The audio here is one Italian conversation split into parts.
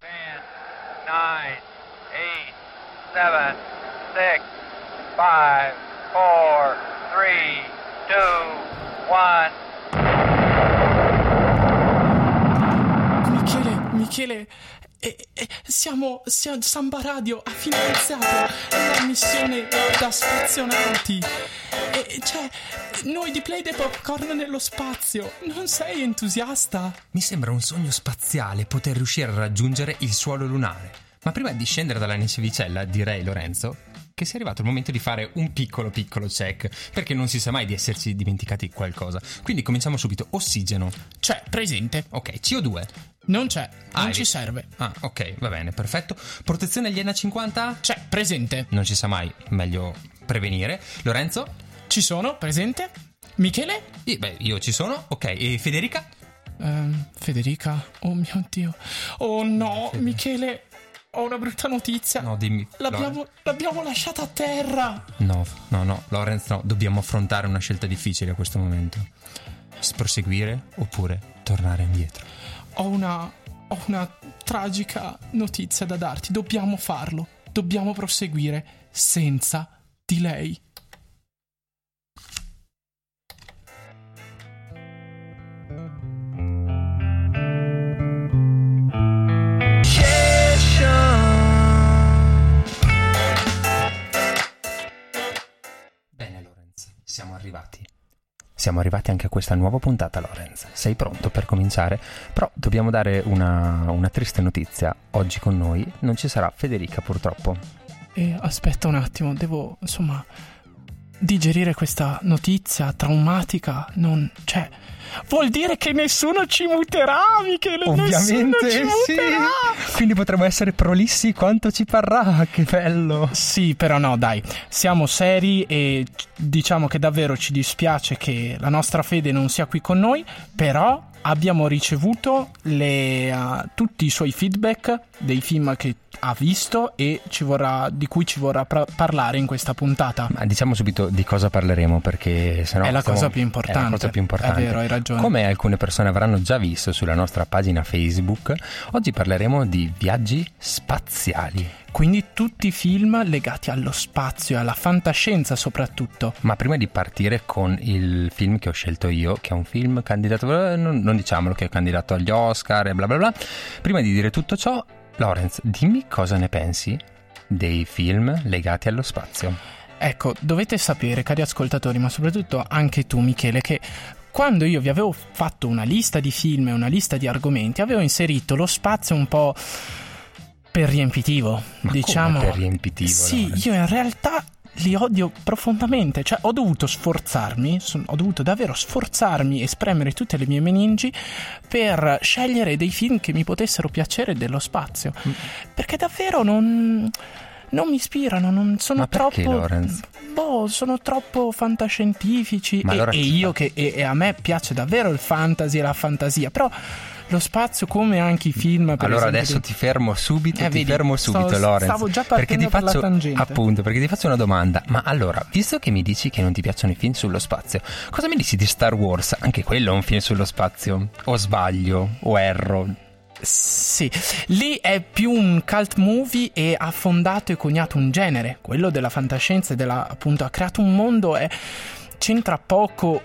10, 9, 8, 7, 6, 5, 4, 3, 2, 1. Michele, Michele, eh, eh, siamo, siamo Samba Radio ha finanziato la missione da spazionauti. E cioè, noi di Play the Popcorn nello spazio. Non sei entusiasta? Mi sembra un sogno spaziale poter riuscire a raggiungere il suolo lunare. Ma prima di scendere dalla navicella, direi Lorenzo, che sia arrivato il momento di fare un piccolo piccolo check, perché non si sa mai di esserci dimenticati qualcosa. Quindi cominciamo subito. Ossigeno. C'è, presente. Ok, CO2. Non c'è, non Ah, ci eri- serve. Ah, ok, va bene, perfetto. Protezione aliena 50? C'è, presente. Non ci sa mai, meglio prevenire. Lorenzo? Ci sono, presente. Michele? Io, beh, io ci sono. Ok, e Federica? Ehm, Federica? Oh mio Dio. Oh no, Michele, ho una brutta notizia. No, dimmi. L'abbiamo, l'abbiamo lasciata a terra. No, no, no, Lorenz, no, dobbiamo affrontare una scelta difficile a questo momento. S- Proseguire oppure tornare indietro. Ho una, ho una tragica notizia da darti. Dobbiamo farlo. Dobbiamo proseguire senza di lei. Siamo arrivati anche a questa nuova puntata, Lorenz. Sei pronto per cominciare? Però dobbiamo dare una, una triste notizia. Oggi con noi non ci sarà Federica, purtroppo. E aspetta un attimo, devo insomma digerire questa notizia traumatica. Non, cioè, vuol dire che nessuno ci muterà, Michele. nessuno ci muterà. Quindi potremmo essere prolissi quanto ci parrà. Che bello. Sì, però no, dai, siamo seri e diciamo che davvero ci dispiace che la nostra fede non sia qui con noi, però abbiamo ricevuto le, uh, tutti i suoi feedback dei film che ha visto e ci vorrà, di cui ci vorrà pra- parlare in questa puntata. Ma diciamo subito di cosa parleremo perché sennò È la stiamo- cosa più importante. È la cosa più importante. È vero, hai ragione. Come alcune persone avranno già visto sulla nostra pagina Facebook, oggi parleremo di viaggi spaziali. Quindi tutti i film legati allo spazio e alla fantascienza soprattutto. Ma prima di partire con il film che ho scelto io, che è un film candidato, eh, non, non diciamolo che è candidato agli Oscar e bla bla bla, prima di dire tutto ciò, Lorenz, dimmi cosa ne pensi dei film legati allo spazio. Ecco, dovete sapere, cari ascoltatori, ma soprattutto anche tu, Michele, che quando io vi avevo fatto una lista di film e una lista di argomenti, avevo inserito lo spazio un po' per riempitivo, Ma diciamo. per riempitivo? Sì, Lorenz? io in realtà li odio profondamente, cioè ho dovuto sforzarmi, son- ho dovuto davvero sforzarmi e spremere tutte le mie meningi per scegliere dei film che mi potessero piacere dello spazio, Mm. perché davvero non non mi ispirano, non sono Ma perché, troppo Lorenz? Boh, sono troppo fantascientifici Ma e, allora e io che e, e a me piace davvero il fantasy e la fantasia, però lo spazio come anche i film per Allora esempio, adesso ti fermo subito, Eh, ti vedi, fermo stavo- subito Lorenz. stavo già perché ti partendo per la faccio tangente. appunto, perché ti faccio una domanda. Ma allora, visto che mi dici che non ti piacciono i film sullo spazio, cosa mi dici di Star Wars? Anche quello è un film sullo spazio? O sbaglio? O erro? Sì, lì è più un cult movie e ha fondato e coniato un genere, quello della fantascienza e della, appunto, ha creato un mondo e c'entra poco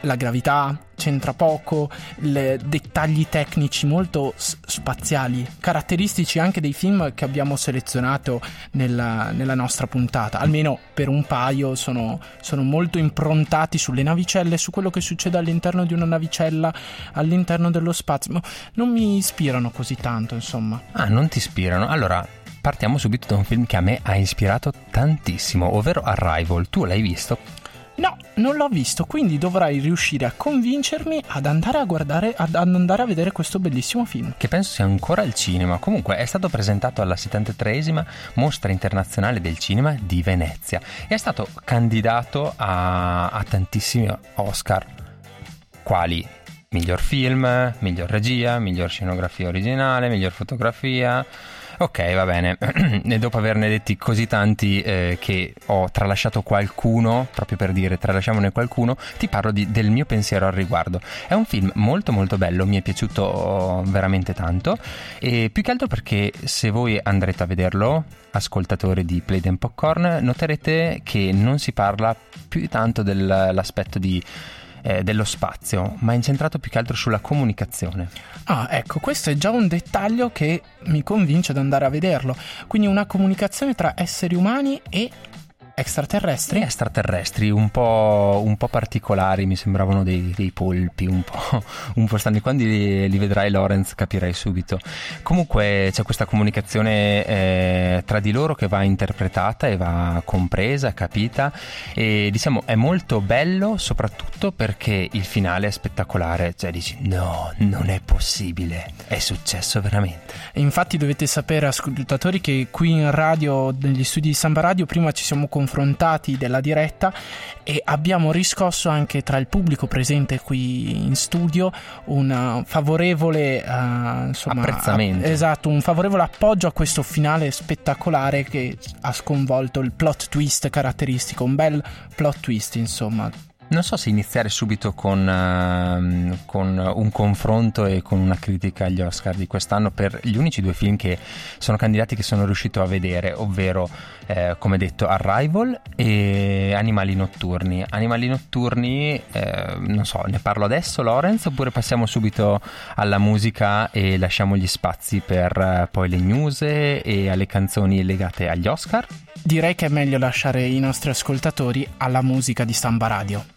la gravità, c'entra poco i dettagli tecnici molto spaziali, caratteristici anche dei film che abbiamo selezionato nella, nella nostra puntata, almeno per un paio sono, sono molto improntati sulle navicelle, su quello che succede all'interno di una navicella, all'interno dello spazio, ma non mi ispirano così tanto, insomma. Ah, non ti ispirano? Allora, partiamo subito da un film che a me ha ispirato tantissimo, ovvero Arrival. Tu l'hai visto? No, non l'ho visto, quindi dovrai riuscire a convincermi ad andare a guardare, ad andare a vedere questo bellissimo film. Che penso sia ancora al cinema. Comunque è stato presentato alla 73esima Mostra Internazionale del Cinema di Venezia e è stato candidato a, a tantissimi Oscar. Quali? Miglior film, miglior regia, miglior scenografia originale, miglior fotografia, Ok, va bene. e dopo averne detti così tanti eh, che ho tralasciato qualcuno, proprio per dire tralasciamone qualcuno, ti parlo di, del mio pensiero al riguardo. È un film molto molto bello, mi è piaciuto veramente tanto e più che altro perché se voi andrete a vederlo, ascoltatori di Play and Popcorn, noterete che non si parla più tanto dell'aspetto di eh, dello spazio, ma è incentrato più che altro sulla comunicazione. Ah, ecco, questo è già un dettaglio che mi convince ad andare a vederlo. Quindi una comunicazione tra esseri umani e Extraterrestri? Extraterrestri, un po', un po', particolari, mi sembravano dei, dei polpi, un po', un po', strani. Quando li, li, vedrai, Lorenz, capirai subito. Comunque c'è questa comunicazione eh, tra di loro che va interpretata e va compresa, capita. E diciamo è molto bello, soprattutto perché il finale è spettacolare. Cioè dici, no, non è possibile, è successo veramente. infatti dovete sapere, ascoltatori, che qui in radio, negli studi di Samba Radio, prima ci siamo confrontati confrontati della diretta e abbiamo riscosso anche tra il pubblico presente qui in studio un favorevole uh, insomma, apprezzamento. Esatto, un favorevole appoggio a questo finale spettacolare che ha sconvolto il plot twist caratteristico, un bel plot twist insomma. Non so se iniziare subito con, uh, con, un confronto e con una critica agli Oscar di quest'anno per gli unici due film che sono candidati che sono riuscito a vedere, ovvero, eh, come detto, Arrival e Animali Notturni. Animali Notturni, eh, non so, ne parlo adesso, Lorenz, oppure passiamo subito alla musica e lasciamo gli spazi per uh, poi le news e alle canzoni legate agli Oscar? Direi che è meglio lasciare i nostri ascoltatori alla musica di Samba Radio.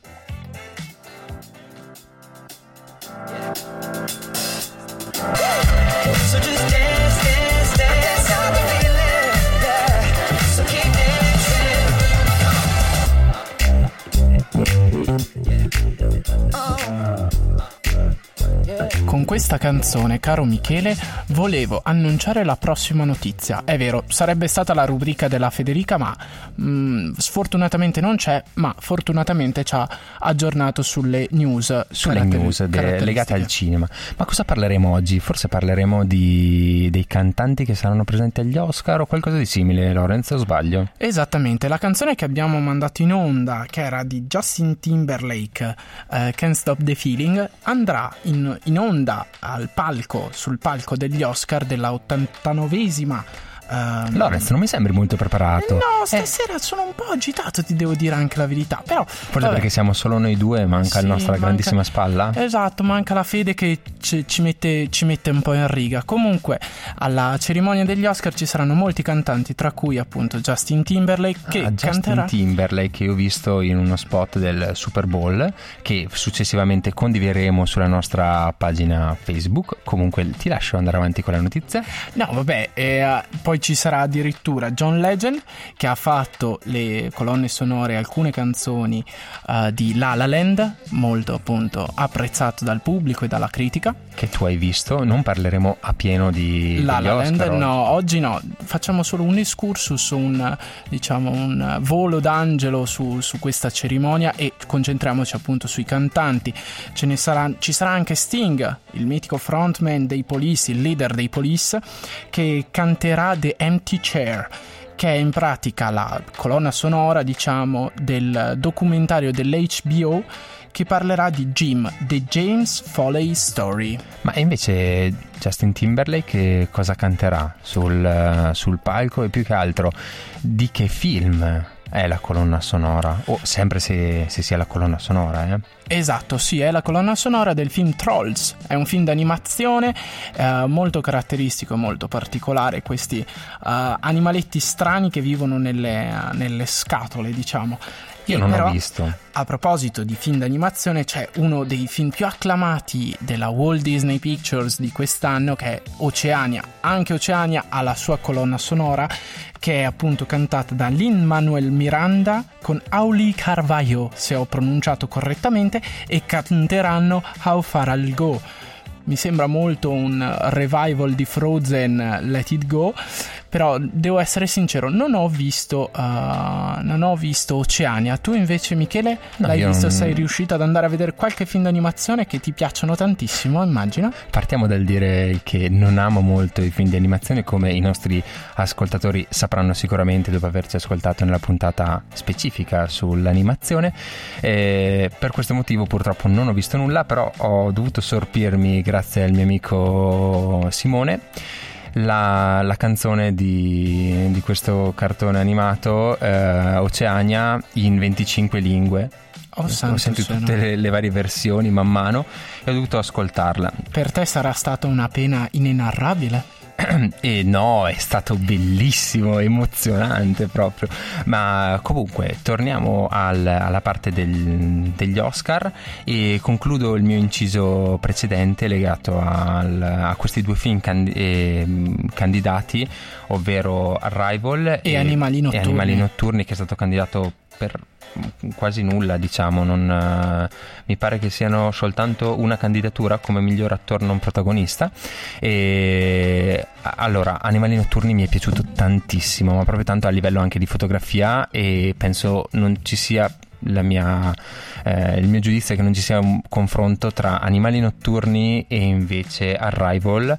Questa canzone, caro Michele, volevo annunciare la prossima notizia. È vero, sarebbe stata la rubrica della Federica, ma mh, mm, sfortunatamente non c'è, ma fortunatamente ci ha aggiornato sulle news. Sulle news de- legate al cinema. Ma cosa parleremo oggi? Forse parleremo di, dei cantanti che saranno presenti agli Oscar o qualcosa di simile, Lorenzo, o sbaglio? Esattamente, la canzone che abbiamo mandato in onda, che era di Justin Timberlake, uh, Can't Stop the Feeling, andrà in, in onda al palco, sul palco degli Oscar della 89esima Um, Lorenz, non mi sembri molto preparato. No, stasera eh. sono un po' agitato, ti devo dire anche la verità. Però, Forse vabbè. perché siamo solo noi due, manca sì, la nostra manca, grandissima spalla. Esatto, manca la fede che ci, ci, mette, ci, mette, un po' in riga. Comunque, alla cerimonia degli Oscar ci saranno molti cantanti, tra cui appunto Justin Timberlake. Che ah, Justin canterà... Timberlake, che ho visto in uno spot del Super Bowl, che successivamente condivideremo sulla nostra pagina Facebook. Comunque, ti lascio andare avanti con la notizia. No, vabbè, eh, poi ci sarà addirittura John Legend che ha fatto le colonne sonore alcune canzoni uh, di La La Land, molto appunto apprezzato dal pubblico e dalla critica. Che tu hai visto, non parleremo a pieno di La La Land, Oscar, no, oggi no, facciamo solo un excursus, un, diciamo un volo d'angelo su, su questa cerimonia e concentriamoci appunto sui cantanti. Ce ne sarà, ci sarà anche Sting, il mitico frontman dei Police, il leader dei Police, che canterà The Empty Chair che è in pratica la colonna sonora, diciamo, del documentario dell'HBO che parlerà di Jim, The James Foley Story. Ma invece Justin Timberlake cosa canterà sul, sul palco e più che altro di che film? È la colonna sonora, o sempre se, se sia la colonna sonora, eh? Esatto, sì, è la colonna sonora del film Trolls, è un film d'animazione eh, molto caratteristico, molto particolare, questi uh, animaletti strani che vivono nelle, nelle scatole, diciamo. Io non però, ho visto. A proposito di film d'animazione, c'è uno dei film più acclamati della Walt Disney Pictures di quest'anno che è Oceania. Anche Oceania ha la sua colonna sonora che è appunto cantata da Lin Manuel Miranda con Auli Carvalho, se ho pronunciato correttamente, e canteranno How Far I'll Go mi sembra molto un revival di Frozen Let It Go, però devo essere sincero, non ho visto, uh, non ho visto Oceania. Tu invece Michele No, l'hai visto? non- Sei riuscito ad andare a vedere qualche film d'animazione che ti piacciono tantissimo, immagino? Partiamo dal dire che non amo molto i film di animazione come i nostri ascoltatori sapranno sicuramente dopo averci ascoltato nella puntata specifica sull'animazione. Eh, per questo motivo purtroppo non ho visto nulla, però ho dovuto sorpirmi grazie al mio amico Simone. La, la canzone di, di questo cartone animato eh, Oceania in 25 lingue. Oh, ho sentito tutte le, le varie versioni man mano e ho dovuto ascoltarla. Per te sarà stata una pena inenarrabile? E no, è stato bellissimo, emozionante proprio. Ma comunque, torniamo al- alla parte del- degli Oscar e concludo il mio inciso precedente legato al- a questi due film candi- ehm, candidati, ovvero Arrival E Animali Notturni. Animali Notturni, che è stato candidato per quasi nulla, diciamo. Non, eh, mi pare che siano soltanto una candidatura come miglior attore non protagonista. E allora, Animali Notturni mi è piaciuto tantissimo, ma proprio tanto a livello anche di fotografia e penso non ci sia la mia, eh, il mio giudizio è che non ci sia un confronto tra Animali Notturni e invece Arrival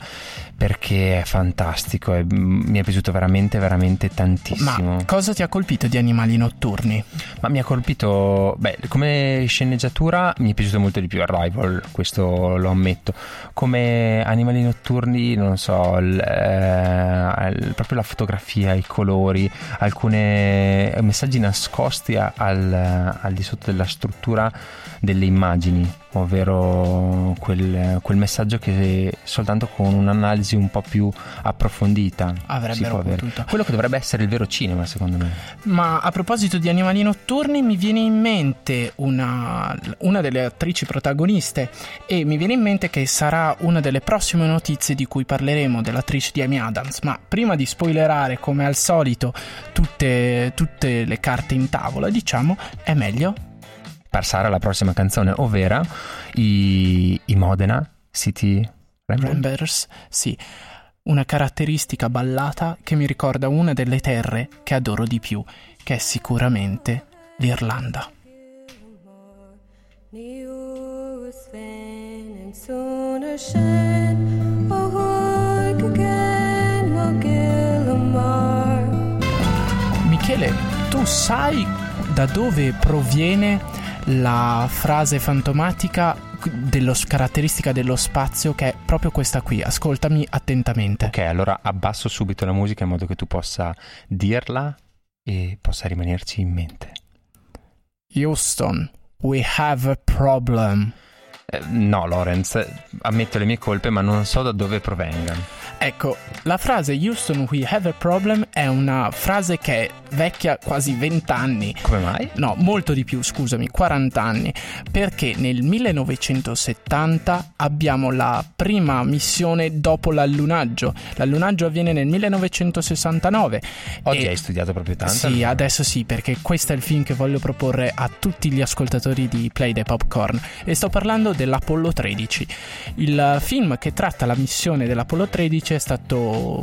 perché è fantastico e mm, mi è piaciuto veramente veramente tantissimo Ma cosa ti ha colpito di Animali Notturni? ma mi ha colpito, beh, come sceneggiatura mi è piaciuto molto di più Arrival, questo lo ammetto. Come animali notturni, non so, il- eh, proprio la fotografia, i colori, alcuni messaggi nascosti al, al di sotto della struttura delle immagini, ovvero quel, quel messaggio che soltanto con un'analisi un po' più approfondita si Avrebbero può avere. potuto. Quello che dovrebbe essere il vero cinema, secondo me. Ma a proposito di animali notturni, mi viene in mente una, una delle attrici protagoniste e mi viene in mente che sarà una delle prossime notizie di cui parleremo dell'attrice di Amy Adams. Ma prima di spoilerare, come al solito, tutte, tutte le carte in tavola, diciamo, è meglio passare alla prossima canzone, ovvero i, i Modena City Ramblers. Rambers, sì. Una caratteristica ballata che mi ricorda una delle terre che adoro di più, che è sicuramente l'Irlanda. Michele, tu sai da dove proviene la frase fantomatica dello, caratteristica dello spazio che è proprio questa qui? Ascoltami attentamente. Ok, allora abbasso subito la musica in modo che tu possa dirla e possa rimanerci in mente. Houston, we have a problem. Eh, no, Lorenz, ammetto le mie colpe, ma non so da dove provengano. Ecco, la frase Houston, we have a problem è una frase che è vecchia quasi 20 anni. Come mai? No, molto di più, scusami, 40 anni, perché nel 1970 abbiamo la prima missione dopo l'allunaggio. L'allunaggio avviene nel 1969. Oggi e- hai studiato proprio tanto? Sì, adesso sì, perché questo è il film che voglio proporre a tutti gli ascoltatori di Play the Popcorn e sto parlando dell'Apollo 13. Il film che tratta la missione dell'Apollo 13 è stato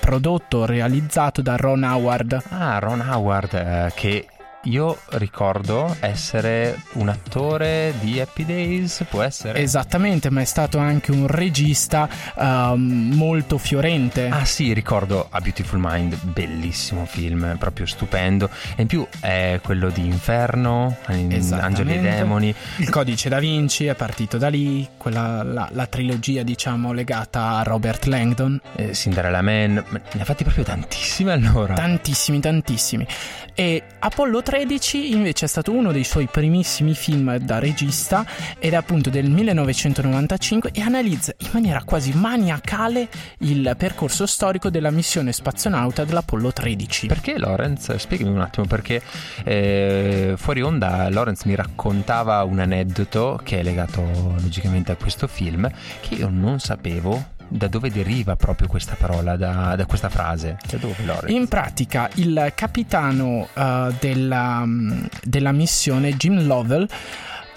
prodotto, realizzato da Ron Howard. Ah, Ron Howard, eh, che io ricordo essere un attore di Happy Days, può essere? Esattamente, ma è stato anche un regista ehm, molto fiorente. Ah sì, ricordo A Beautiful Mind, bellissimo film, proprio stupendo. E in più è quello di Inferno. Angeli e Demoni. Il codice da Vinci è partito da lì, quella, la, la trilogia diciamo legata a Robert Langdon. eh, Cinderella Man, ma ne ha fatti proprio tantissimi allora. Tantissimi, tantissimi. E Apollo 13 invece è stato uno dei suoi primissimi film da regista ed è appunto del 1995 e analizza in maniera quasi maniacale il percorso storico della missione spazionauta dell'Apollo 13. Perché Lorenz? Spiegami un attimo, perché eh, fuori onda Lorenz mi raccontava un aneddoto che è legato logicamente a questo film che io non sapevo da dove deriva proprio questa parola, da, da questa frase. Da dove Lorenz? In pratica il capitano eh, della, mm, della missione Jim Lovell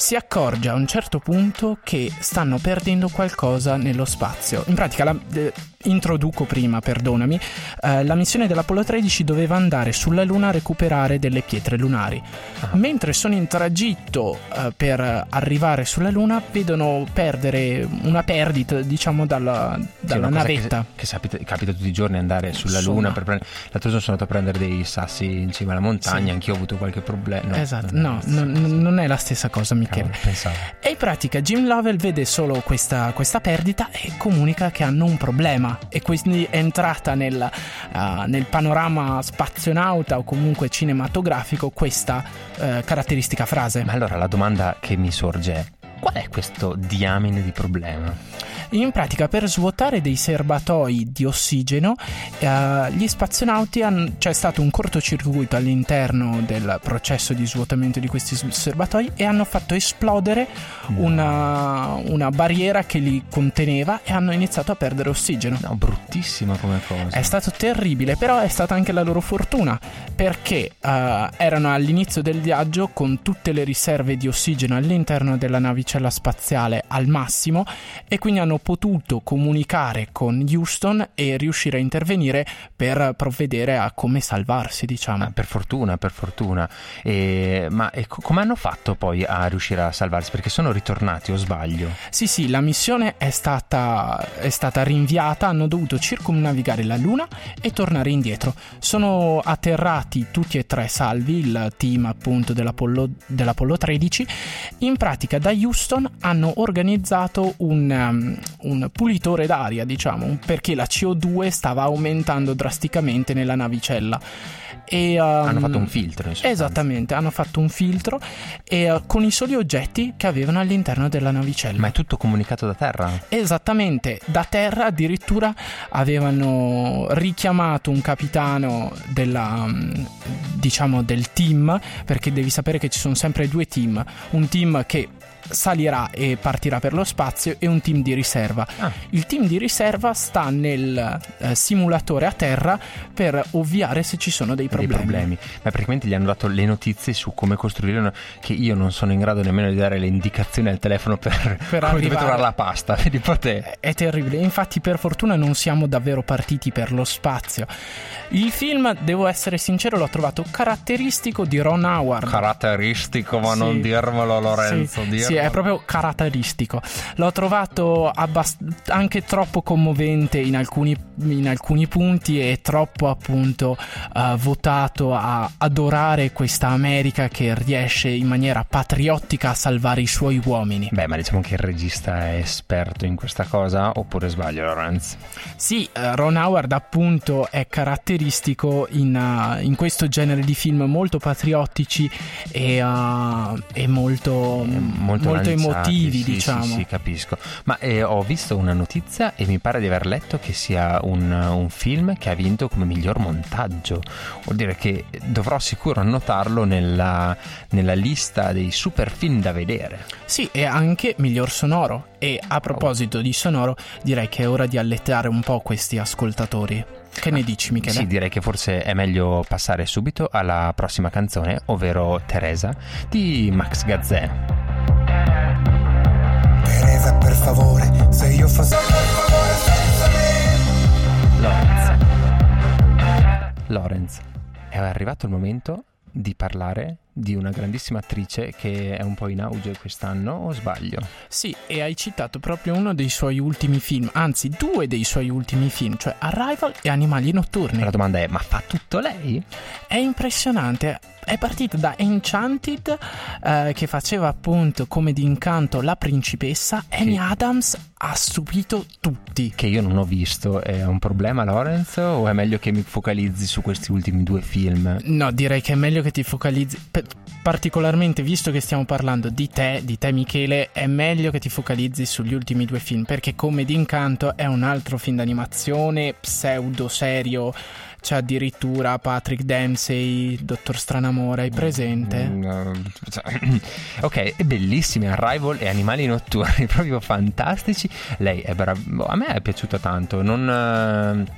si accorge a un certo punto che stanno perdendo qualcosa nello spazio. In pratica, la, eh, introduco prima, perdonami, eh, la missione dell'Apollo 13 doveva andare sulla Luna a recuperare delle pietre lunari. Ah. Mentre sono in tragitto eh, per arrivare sulla Luna, vedono perdere una perdita, diciamo, dalla, Sì, dalla cosa navetta. Che, che capita tutti i giorni andare sulla Insomma. Luna per prendere. L'altro giorno sono andato a prendere dei sassi in cima alla montagna, Sì. anch'io ho avuto qualche problema. esatto, non no, non, non è la stessa cosa, Michele. Cavolo. E in pratica Jim Lovell vede solo questa, questa perdita e comunica che hanno un problema e quindi è entrata nel, ah, nel panorama spazionauta o comunque cinematografico questa eh, caratteristica frase. Ma allora la domanda che mi sorge è: qual è questo diamine di problema? In pratica per svuotare dei serbatoi di ossigeno eh, gli spazionauti hanno, c'è stato un cortocircuito all'interno del processo di svuotamento di questi serbatoi e hanno fatto esplodere una, una barriera che li conteneva e hanno iniziato a perdere ossigeno. No, bruttissima come cosa. È stato terribile, però è stata anche la loro fortuna perché eh, erano all'inizio del viaggio con tutte le riserve di ossigeno all'interno della navicella spaziale al massimo e quindi hanno potuto comunicare con Houston e riuscire a intervenire per provvedere a come salvarsi, diciamo. Ah, per fortuna, per fortuna. E- ma e co- come hanno fatto poi a riuscire a salvarsi? Perché sono ritornati, o sbaglio? Sì, sì, la missione è stata, è stata rinviata, hanno dovuto circumnavigare la Luna e tornare indietro. Sono atterrati tutti e tre salvi, il team appunto dell'Apollo, dell'Apollo 13. In pratica da Houston hanno organizzato un, um, un pulitore d'aria, diciamo, perché la CO2 stava aumentando drasticamente nella navicella. E, um, Hanno fatto un filtro. Esattamente, hanno fatto un filtro e, uh, con i soli oggetti che avevano all'interno della navicella. Ma è tutto comunicato da terra? Esattamente, da terra addirittura avevano richiamato un capitano della, mm, diciamo, del team, perché devi sapere che ci sono sempre due team, un team che salirà e partirà per lo spazio e un team di riserva. Ah. Il team di riserva sta nel eh, simulatore a terra per ovviare se ci sono dei dei problemi. problemi. Ma praticamente gli hanno dato le notizie su come costruire una... che io non sono in grado nemmeno di dare le indicazioni al telefono per, come dove arrivare- trovare la pasta. Te. È terribile, infatti per fortuna non siamo davvero partiti per lo spazio. Il film, devo essere sincero, l'ho trovato caratteristico di Ron Howard. Caratteristico, ma Sì. non dirmelo Lorenzo. Sì, dirmelo. sì, è proprio caratteristico. L'ho trovato abbast- anche troppo commovente in alcuni, in alcuni punti e troppo appunto eh, votato a adorare questa America che riesce in maniera patriottica a salvare i suoi uomini. Beh, ma diciamo che il regista è esperto in questa cosa, oppure sbaglio, Lorenzo? Sì, eh, Ron Howard appunto è caratteristico in, eh, in questo genere di film molto patriottici e, e molto, Eh, molto, lanciati, emotivi, sì, diciamo. Sì, sì, capisco. Ma eh, ho visto una notizia e mi pare di aver letto che sia un, un film che ha vinto come miglior montaggio. Vuol dire che dovrò sicuro annotarlo nella, nella lista dei super film da vedere. Sì, e anche miglior sonoro. E a proposito di sonoro, direi che è ora di allettare un po' questi ascoltatori. Che ne dici, Michele? Sì, direi che forse è meglio passare subito alla prossima canzone, ovvero Teresa di Max Gazzè. Teresa, per favore, se io fossi... Lorenz, è arrivato il momento di parlare di una grandissima attrice che è un po' in auge quest'anno, o sbaglio? Sì, e hai citato proprio uno dei suoi ultimi film, anzi due dei suoi ultimi film, cioè Arrival e Animali Notturni. La domanda è, ma fa tutto lei? È impressionante. È partita da Enchanted, eh, che faceva appunto come d'incanto la principessa. Amy Adams ha stupito tutti. Che io non ho visto, è un problema Lorenz o è meglio che mi focalizzi su questi ultimi due film? No, direi che è meglio che ti focalizzi. Particolarmente visto che stiamo parlando di te, di te Michele, è meglio che ti focalizzi sugli ultimi due film. Perché come d'incanto è un altro film d'animazione pseudo serio. C'è addirittura Patrick Dempsey, Dottor Stranamore, hai presente? Mm, eh, ok, è bellissime Arrival e Animali Notturni, proprio fantastici. Lei è brava, a me è piaciuta tanto, non, eh,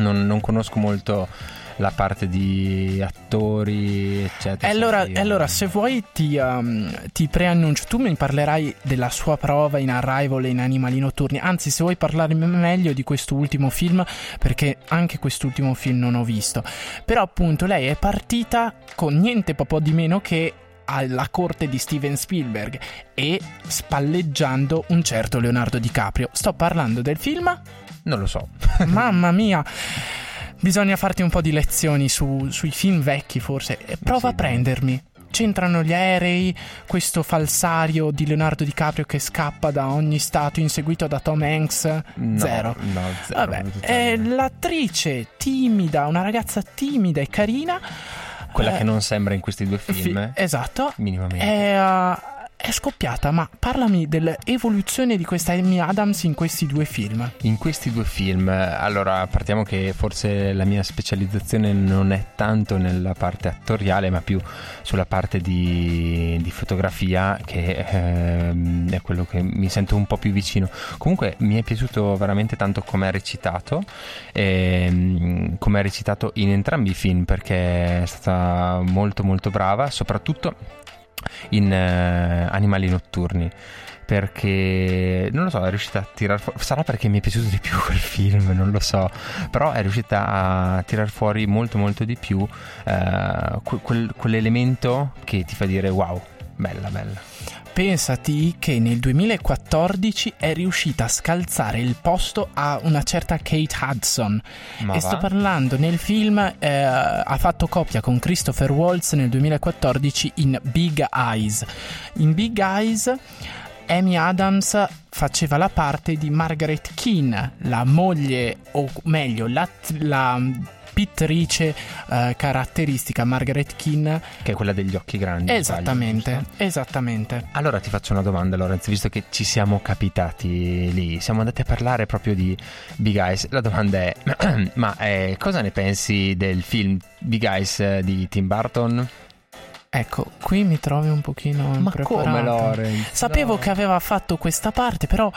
non- non conosco molto la parte di attori, eccetera. Allora, Sì, e allora, se vuoi ti, um, ti preannuncio, tu mi parlerai della sua prova in Arrival e in Animali Notturni, anzi se vuoi parlarmi meglio di quest'ultimo film, perché anche quest'ultimo film non ho visto, però appunto lei è partita con niente po' di meno che alla corte di Steven Spielberg e spalleggiando un certo Leonardo DiCaprio. Sto parlando del film Non lo so. Mamma mia. Bisogna farti un po' di lezioni su- sui film vecchi, forse. E prova sì, a prendermi. C'entrano gli aerei, questo falsario di Leonardo DiCaprio che scappa da ogni stato inseguito da Tom Hanks. No, Zero. No, zero. Vabbè, è l'attrice timida, una ragazza timida e carina. Quella eh, che non sembra in questi due film. fi- esatto. minimamente. È, uh, è scoppiata, ma parlami dell'evoluzione di questa Amy Adams in questi due film. In questi due film, allora partiamo che forse la mia specializzazione non è tanto nella parte attoriale, ma più sulla parte di, di fotografia, che ehm, è quello che mi sento un po' più vicino. Comunque mi è piaciuto veramente tanto come ha recitato, ehm, come ha recitato in entrambi i film, perché è stata molto molto brava, soprattutto in eh, Animali Notturni perché non lo so, è riuscita a tirar fuori. Sarà perché mi è piaciuto di più quel film, non lo so. Però è riuscita a tirar fuori molto, molto di più eh, que- quel- quell'elemento che ti fa dire wow, bella, bella. Pensati che nel 2014 è riuscita a scalzare il posto a una certa Kate Hudson. Ma e va? sto parlando nel film, eh, ha fatto coppia con Christopher Waltz nel 2014 in Big Eyes. In Big Eyes Amy Adams faceva la parte di Margaret Keane, la moglie, o meglio, la, la pittrice eh, caratteristica Margaret Keane. Che è quella degli occhi grandi. Esattamente, giusto? esattamente. Allora ti faccio una domanda, Lorenzo, visto che ci siamo capitati lì, siamo andati a parlare proprio di Big Eyes. La domanda è: ma eh, cosa ne pensi del film Big Eyes eh, di Tim Burton? Ecco, qui mi trovi un pochino Ma impreparato. come Lorenzo? Sapevo No. che aveva fatto questa parte, però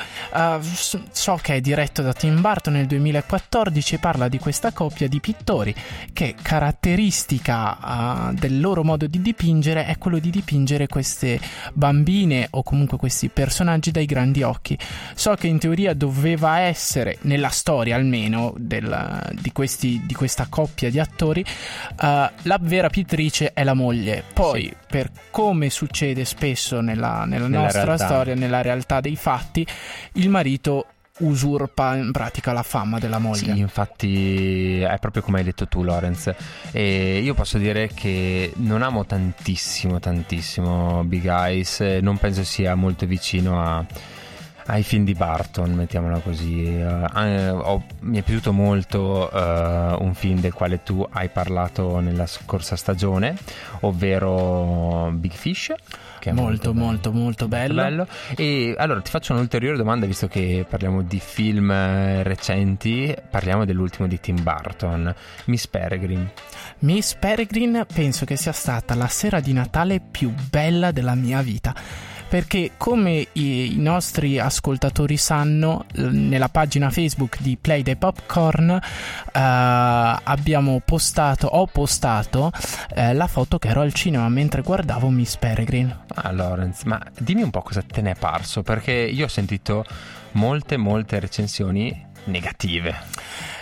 s- so che è diretto da Tim Burton nel 2014 e parla di questa coppia di pittori che caratteristica eh, del loro modo di dipingere è quello di dipingere queste bambine o comunque questi personaggi dai grandi occhi. So che in teoria doveva essere, nella storia almeno, del- di, questi- di questa coppia di attori, eh, la vera pittrice è la moglie. Poi, Sì. per come succede spesso nella, nella Nella nostra realtà. storia, nella realtà dei fatti, il marito usurpa in pratica la fama della moglie. Sì, infatti è proprio come hai detto tu, Lorenz. E io posso dire che non amo tantissimo, tantissimo Big Eyes. Non penso sia molto vicino a- ai film di Barton, mettiamola così. Eh, ho- mi è piaciuto molto eh, un film del quale tu hai parlato nella scorsa stagione, ovvero Big Fish. Che è molto, bello. molto, molto bello. E allora ti faccio un'ulteriore domanda, visto che parliamo di film recenti, parliamo dell'ultimo di Tim Burton, Miss Peregrine. Miss Peregrine penso che sia stata la sera di Natale più bella della mia vita. Perché come i, nostri ascoltatori sanno, nella pagina Facebook di Play the Popcorn eh, abbiamo postato, ho postato eh, la foto che ero al cinema mentre guardavo Miss Peregrine. Ah, Lorenz, ma dimmi un po' cosa te ne è parso, perché io ho sentito molte, molte recensioni negative.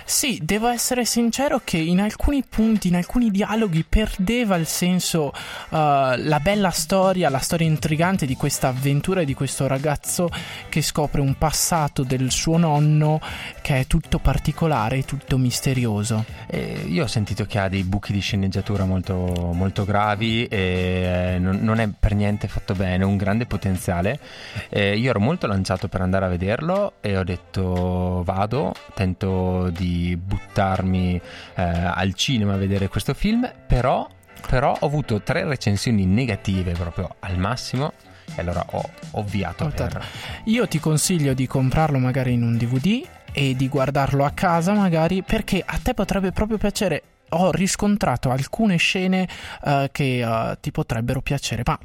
Sì, devo essere sincero che in alcuni punti, in alcuni dialoghi perdeva il senso, uh, la bella storia, la storia intrigante di questa avventura di questo ragazzo che scopre un passato del suo nonno che è tutto particolare tutto misterioso. E io ho sentito che ha dei buchi di sceneggiatura molto, molto gravi e eh, non, non è per niente fatto bene, un grande potenziale. Eh, io ero molto lanciato per andare a vederlo e ho detto vado, tento di buttarmi eh, al cinema a vedere questo film, però, però ho avuto tre recensioni negative proprio al massimo e allora ho ovviato per... Io ti consiglio di comprarlo magari in un DVD e di guardarlo a casa magari perché a te potrebbe proprio piacere ho riscontrato alcune scene uh, che uh, ti potrebbero piacere. Ma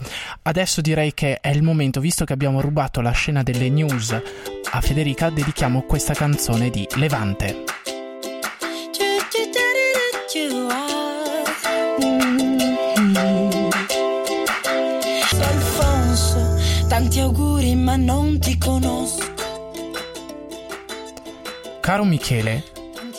adesso direi che è il momento, visto che abbiamo rubato la scena delle news a Federica, dedichiamo questa canzone di Levante. Caro Michele,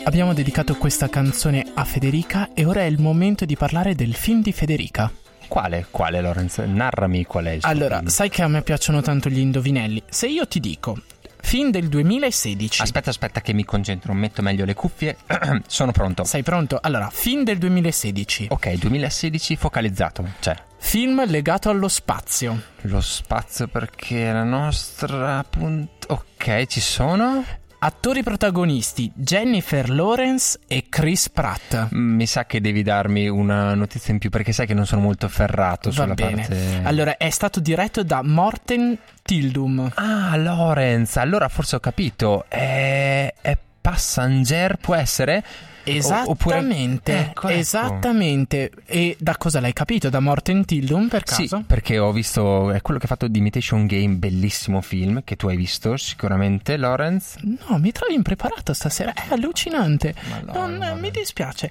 abbiamo dedicato questa canzone a Federica e ora è il momento di parlare del film di Federica. Quale? Quale, Lorenz? Narrami qual è il suo Allora, film. sai che a me piacciono tanto gli indovinelli. Se io ti dico film del 2016. Aspetta, aspetta che mi concentro, metto meglio le cuffie. Sono pronto. Sei pronto? Allora, film del 2016. Ok, 2016 focalizzato. Cioè, Film legato allo spazio. lo spazio perché la nostra appunto... Ok, ci sono? Attori protagonisti Jennifer Lawrence e Chris Pratt. Mm, Mi sa che devi darmi una notizia in più perché sai che non sono molto ferrato Va sulla bene. parte... Allora, è stato diretto da Morten Tildum. Ah, Lorenz, allora forse ho capito. È, è Passenger, può essere? Esattamente, Ecco, ecco. esattamente. E da cosa l'hai capito? Da Morten Tildum per Sì, caso? perché ho visto, è quello che ha fatto The Imitation Game, bellissimo film, che tu hai visto sicuramente, Lorenz. No, mi trovi impreparato stasera, è allucinante. Madonna, Non, mi dispiace.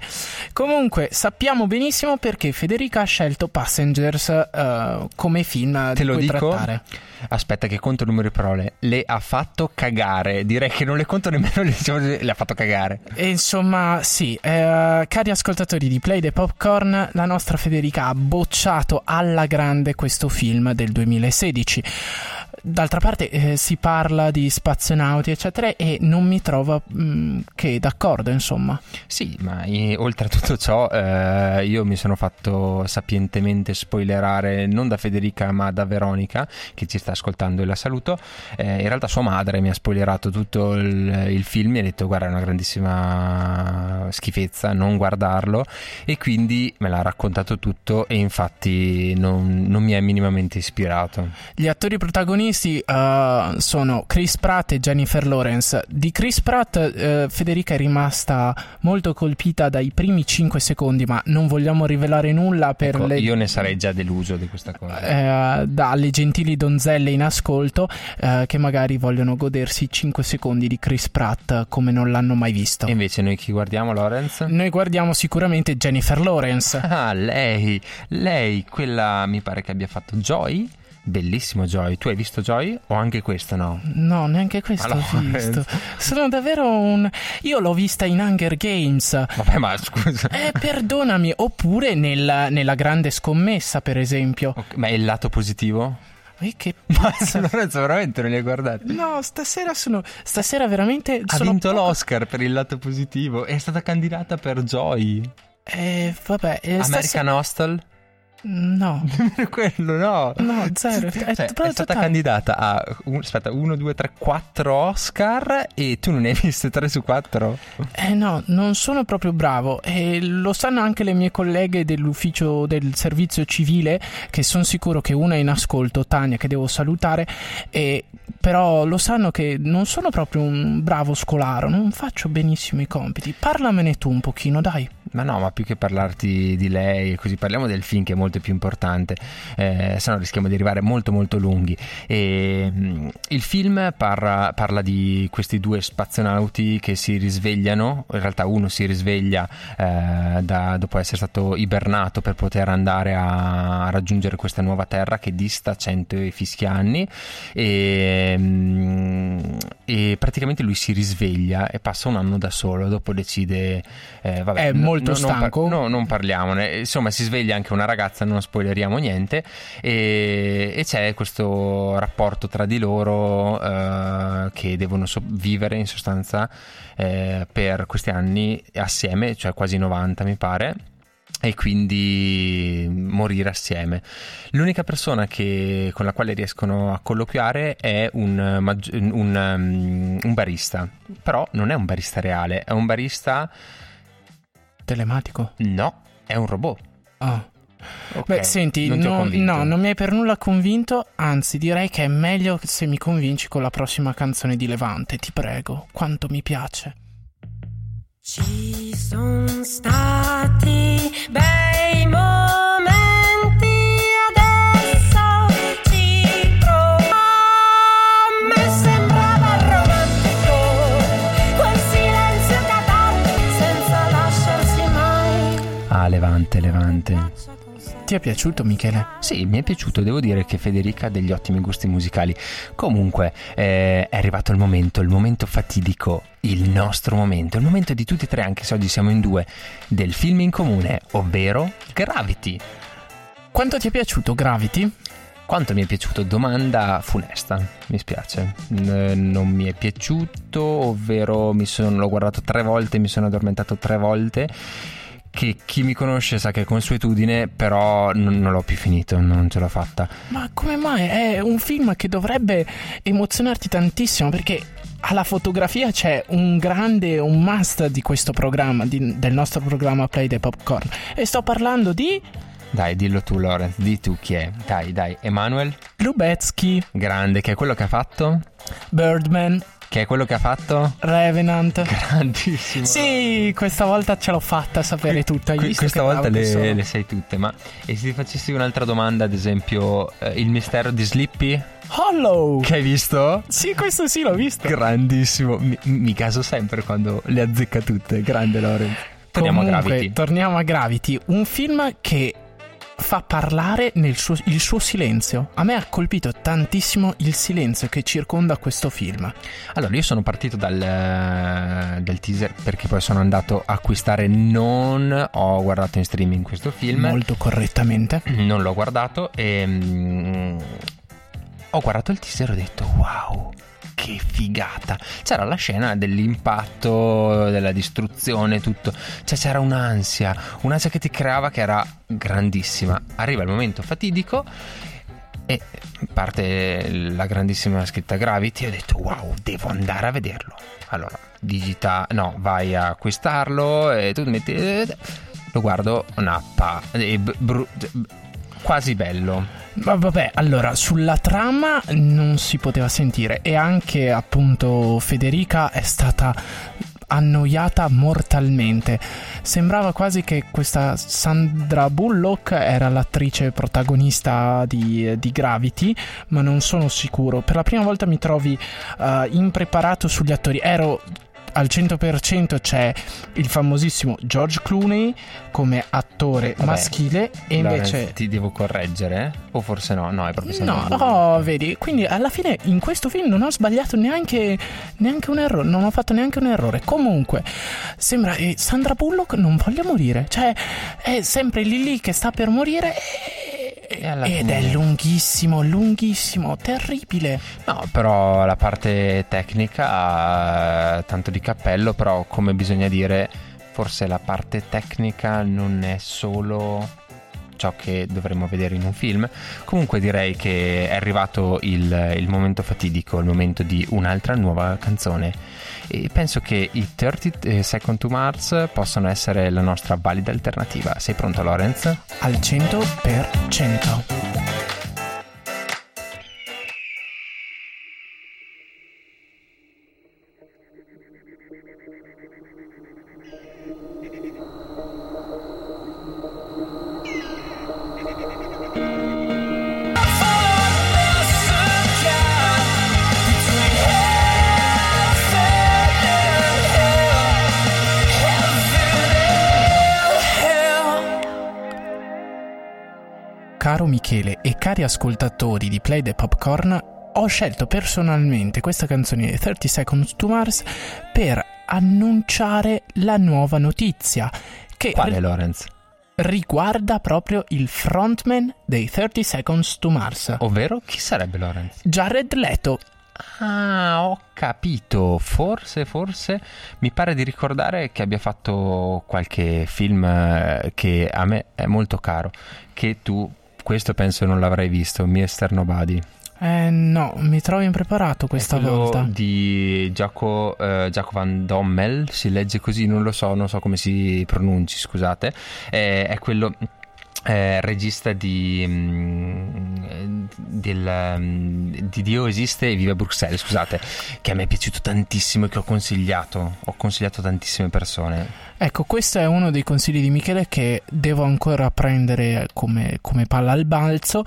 Comunque, sappiamo benissimo perché Federica ha scelto Passengers eh, come film Te di lo dico? trattare. Aspetta che conto il numero di parole. Le ha fatto cagare. Direi che non le conto nemmeno, le, le ha fatto cagare. E insomma, sì, eh, cari ascoltatori di Play the Popcorn, la nostra Federica ha bocciato alla grande questo film del 2016. D'altra parte eh, si parla di spazionauti, eccetera, e non mi trova mm, che d'accordo, insomma. Sì, ma eh, oltre a tutto ciò, eh, io mi sono fatto sapientemente spoilerare non da Federica ma da Veronica, che ci sta ascoltando e la saluto. Eh, in realtà sua madre mi ha spoilerato tutto il, il film, mi ha detto guarda è una grandissima schifezza, non guardarlo e quindi me l'ha raccontato tutto e infatti non, non mi è minimamente ispirato. Gli attori protagonisti eh, sono Chris Pratt e Jennifer Lawrence. Di Chris Pratt eh, Federica è rimasta molto colpita dai primi 5 secondi, ma non vogliamo rivelare nulla per Ecco, le Io ne sarei già deluso di questa cosa. eh, dalle gentili donzelle in ascolto che magari vogliono godersi 5 secondi di Chris Pratt come non l'hanno mai visto. E invece noi chi guardiamo, Lorenz? Noi guardiamo sicuramente Jennifer Lawrence. Ah, lei, lei, quella mi pare che abbia fatto Joy. Bellissimo Joy. Tu hai visto Joy? O anche questo no? No, neanche questo Ma ho visto. Sono davvero un. Io l'ho vista in Hunger Games. Vabbè, ma scusa. Eh, perdonami. Oppure nella, nella grande scommessa, per esempio. Ok, ma è il lato positivo? Eh, che Ma pizza. Lorenzo, veramente non li hai guardati? No, stasera sono. Stasera veramente. Ha vinto poco- l'Oscar per il lato positivo. È stata candidata per Joy. Eh, vabbè. eh, American stasera- Hostel? No. Quello no. No, zero. Cioè, È è stata totale. candidata a un- aspetta, 1, 2, 3, 4 Oscar e tu non ne hai viste 3 su 4? Eh no, non sono proprio bravo e lo sanno anche le mie colleghe dell'ufficio del servizio civile che sono sicuro che una è in ascolto, Tania, che devo salutare, e però lo sanno che non sono proprio un bravo scolaro, non faccio benissimo i compiti. Parlamene tu un pochino, dai. Ma no, ma più che parlarti di lei, così parliamo del film che è molto più importante, eh, se no rischiamo di arrivare molto molto lunghi. E, mm, il film parla, parla di questi due spazionauti che si risvegliano, in realtà uno si risveglia eh, da- dopo essere stato ibernato per poter andare a, a raggiungere questa nuova terra che dista cento e fischi anni e, mm, e praticamente lui si risveglia e passa un anno da solo, dopo decide... eh, vabbè, È molto no- non par- stanco? no, non parliamone. Insomma, si sveglia anche una ragazza, non spoileriamo niente. E, e c'è questo rapporto tra di loro eh, che devono so- vivere in sostanza eh, per questi anni assieme, cioè quasi 90 mi pare. E quindi morire assieme. L'unica persona che- con la quale riescono a colloquiare è un, maggi- un, um, un barista. Però non è un barista reale, è un barista. Telematico. No, è un robot. Ah. Ok, Beh, senti, non ho no, non mi hai per nulla convinto, anzi direi che è meglio se mi convinci con la prossima canzone di Levante, ti prego, quanto mi piace. Ci sono stati bei momenti, adesso ci provo. A me sembrava romantico, quel silenzio catatico senza lasciarsi mai Levante, Levante. Ti è piaciuto Michele? Sì, mi è piaciuto, devo dire che Federica ha degli ottimi gusti musicali. Comunque, eh, è arrivato il momento, il momento fatidico, il nostro momento, il momento di tutti e tre, anche se oggi siamo in due, del film in comune, ovvero Gravity. Quanto ti è piaciuto Gravity? Quanto mi è piaciuto? Domanda funesta, mi spiace. N- non mi è piaciuto, ovvero mi sono, l'ho guardato tre volte, mi sono addormentato tre volte che chi mi conosce sa che è consuetudine, però non, non, l'ho più finito, non ce l'ho fatta. Ma come mai? È un film che dovrebbe emozionarti tantissimo perché alla fotografia c'è un grande, un must di questo programma, di, del nostro programma Play the Popcorn. E sto parlando di... Dai, dillo tu, Lorenz, di tu chi è. Dai, dai, Emanuel Lubetsky. Grande, che è quello che ha fatto? Birdman. Che è quello che ha fatto? Revenant. Grandissimo. Sì, questa volta ce l'ho fatta sapere tutta. Qui, questa volta le, le, sai tutte, ma e se ti facessi un'altra domanda, ad esempio, eh, il mistero di Slippy? Hollow! Che hai visto? Sì, questo sì, l'ho visto. Grandissimo. Mi, mi caso sempre quando le azzecca tutte. Grande Lorenz. Torniamo Comunque, a Gravity. Torniamo a Gravity, un film che fa parlare suo, il suo silenzio. A me ha colpito tantissimo il silenzio che circonda questo film. Allora, io sono partito dal, dal teaser perché poi sono andato a acquistare, non ho guardato in streaming questo film. Molto correttamente. Non l'ho guardato e... Mm, ho guardato il teaser e ho detto wow che figata. C'era la scena dell'impatto, della distruzione, tutto. Cioè c'era un'ansia, un'ansia che ti creava che era grandissima. Arriva il momento fatidico e parte la grandissima scritta Gravity e ho detto wow, devo andare a vederlo. Allora, digita, no, vai a acquistarlo e tu metti... Lo guardo, nappa, br- quasi bello. Ma vabbè, allora, sulla trama non si poteva sentire e anche appunto Federica è stata annoiata mortalmente. Sembrava quasi che questa Sandra Bullock era l'attrice protagonista di, di Gravity, ma non sono sicuro. Per la prima volta mi trovi uh, impreparato sugli attori. Ero al 100% c'è il famosissimo George Clooney come attore Vabbè, maschile e invece ti devo correggere? O forse no? No è proprio no oh vedi quindi alla fine in questo film non ho sbagliato neanche, neanche un errore non ho fatto neanche un errore. Comunque sembra eh, Sandra Bullock non voglia morire. Cioè è sempre lì lì che sta per morire e ed è lunghissimo, lunghissimo, terribile. No, però la parte tecnica, tanto di cappello, però come bisogna dire, forse la parte tecnica non è solo ciò che dovremmo vedere in un film. Comunque direi che è arrivato il, il momento fatidico, il momento di un'altra nuova canzone. E penso che i 30 eh, Second to Mars possano essere la nostra valida alternativa. Sei pronto Lorenz? Al 100%. Caro Michele e cari ascoltatori di Play the Popcorn, ho scelto personalmente questa canzone di 30 Seconds to Mars per annunciare la nuova notizia. Che Quale, Lorenz? Riguarda proprio il frontman dei 30 Seconds to Mars. Ovvero, chi sarebbe Lorenz? Jared Leto. Ah, ho capito. Forse, forse mi pare di ricordare che abbia fatto qualche film eh, che a me è molto caro. Che tu questo penso non l'avrei visto, Mr. Nobody. Eh no, mi trovo impreparato questa volta. di Giaco, eh, Van Dommel, si legge così, non lo so, non so come si pronunci, scusate. Eh, è quello eh, regista di, mm, del, mm, di Dio esiste e vive a Bruxelles, scusate, che a me è piaciuto tantissimo e che ho consigliato, ho consigliato tantissime persone. Ecco, questo è uno dei consigli di Michele che devo ancora prendere come, come palla al balzo,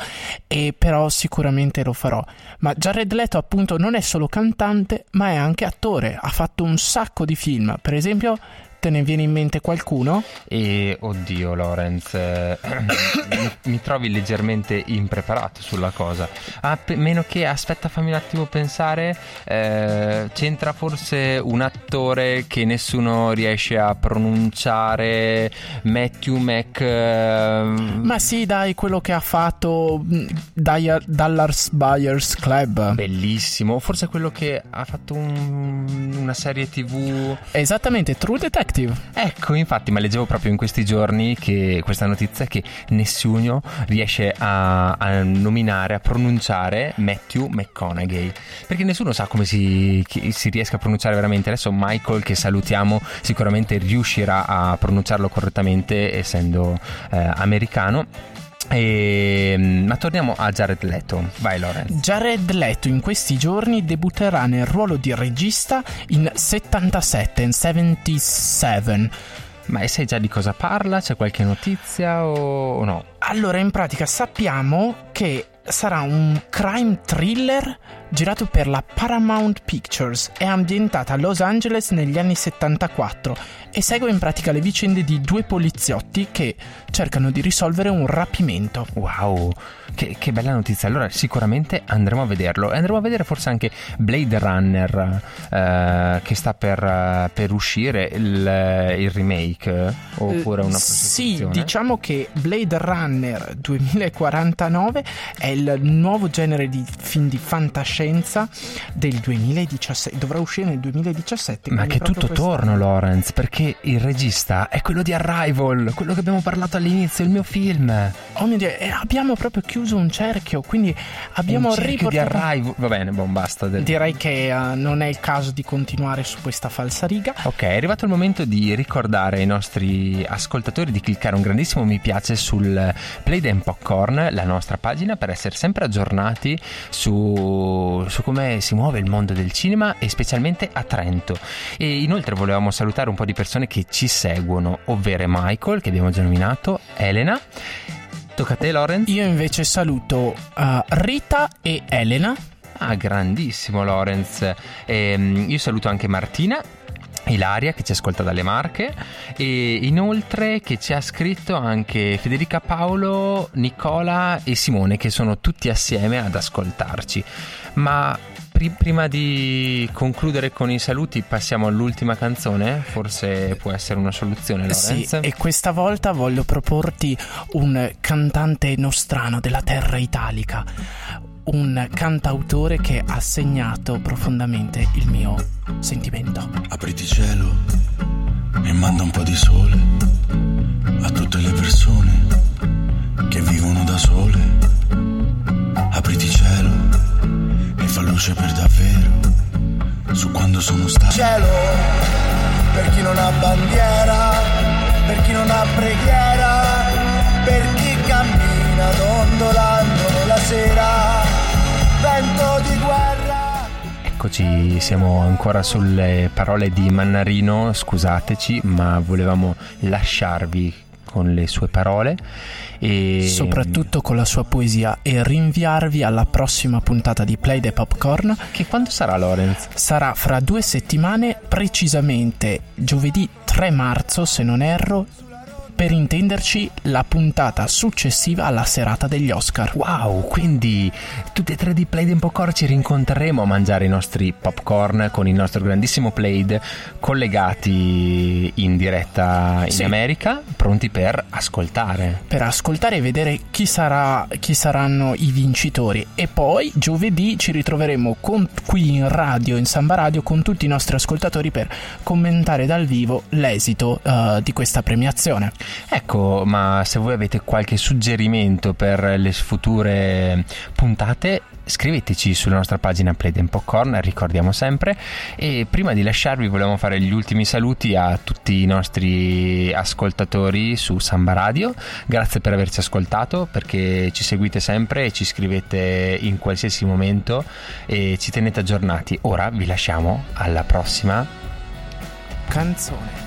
e però sicuramente lo farò. Ma Jared Leto appunto non è solo cantante, ma è anche attore, ha fatto un sacco di film, per esempio te ne viene in mente qualcuno? E oddio, Lorenz, eh, mi, mi trovi leggermente impreparato sulla cosa. A pe- meno che, aspetta, fammi un attimo pensare. eh, c'entra forse un attore che nessuno riesce a pronunciare, Matthew Mac. eh, Ma sì, dai, quello che ha fatto mh, Dai- Dallas Buyers Club. Bellissimo, forse quello che ha fatto un- una serie tv. Esattamente, True Detective. Ecco, infatti, ma leggevo proprio in questi giorni che questa notizia che nessuno riesce a, a nominare, a pronunciare Matthew McConaughey. Perché nessuno sa come si, si riesca a pronunciare veramente. Adesso Michael, che salutiamo, sicuramente riuscirà a pronunciarlo correttamente, essendo eh, americano. E, ma torniamo a Jared Leto. Vai, Lorenz. Jared Leto in questi giorni debutterà nel ruolo di regista in 77, in 77. Ma e sai già di cosa parla? C'è qualche notizia o no? Allora, in pratica sappiamo che sarà un crime thriller girato per la Paramount Pictures. È ambientata a Los Angeles negli anni 74 e segue in pratica le vicende di due poliziotti che cercano di risolvere un rapimento. Wow, che, che bella notizia. Allora sicuramente andremo a vederlo e andremo a vedere forse anche Blade Runner eh, che sta per, eh, per uscire il, il remake oppure una Eh, Sì, diciamo che Blade Runner 2049 è il nuovo genere di film di fantascienza del 2017. Dovrà uscire nel 2017. Ma che tutto quest'anno. torno, Lawrence, perché il regista è quello di Arrival, quello che abbiamo parlato all'inizio, il mio film. Oh mio Dio, e abbiamo proprio chiuso un cerchio, quindi abbiamo Un cerchio di riportato... Arrival. Va bene, buon basta. del- Direi che eh, non è il caso di continuare su questa falsariga. Ok, è arrivato il momento di ricordare ai nostri ascoltatori di cliccare un grandissimo mi piace sul Play and Popcorn, la nostra pagina, per essere sempre aggiornati su, su come si muove il mondo del cinema e specialmente a Trento. E inoltre volevamo salutare un po' di persone che ci seguono, ovvero Michael, che abbiamo già nominato, Elena. Tocca a te, Lorenz. Io invece saluto eh, Rita e Elena. Ah, grandissimo Lorenz. Ehm, io saluto anche Martina. Ilaria che ci ascolta dalle Marche e inoltre che ci ha scritto anche Federica Paolo, Nicola e Simone che sono tutti assieme ad ascoltarci. Ma pri- prima di concludere con i saluti passiamo all'ultima canzone, forse può essere una soluzione Lorenz. Sì, e questa volta voglio proporti un cantante nostrano della terra italica, un cantautore che ha segnato profondamente il mio sentimento. Apriti cielo e manda un po' di sole a tutte le persone che vivono da sole. Apriti cielo fa luce per davvero su quando sono stato. Cielo, per chi non ha bandiera, per chi non ha preghiera, per chi cammina dondolando nella sera, vento di guerra. Eccoci, siamo ancora sulle parole di Mannarino, scusateci, ma volevamo lasciarvi con le sue parole e Soprattutto con la sua poesia e rinviarvi alla prossima puntata di Play the Popcorn. che quando sarà Lorenz? Sarà fra due settimane, precisamente giovedì 3 marzo, se non erro, per intenderci la puntata successiva alla serata degli Oscar. Wow, quindi tutti e tre di Played in Popcorn ci rincontreremo a mangiare i nostri popcorn con il nostro grandissimo Played collegati in diretta in Sì. America, pronti per ascoltare. per ascoltare e vedere chi, sarà, chi saranno i vincitori. E poi giovedì ci ritroveremo con- qui in radio, in Samba Radio, con tutti i nostri ascoltatori per commentare dal vivo l'esito eh, di questa premiazione. Ecco, ma se voi avete qualche suggerimento per le future puntate, scriveteci sulla nostra pagina Played in Popcorn, ricordiamo sempre. E prima di lasciarvi volevamo fare gli ultimi saluti a tutti i nostri ascoltatori su Samba Radio. Grazie per averci ascoltato, perché ci seguite sempre e ci scrivete in qualsiasi momento e ci tenete aggiornati. Ora vi lasciamo alla prossima Canzone.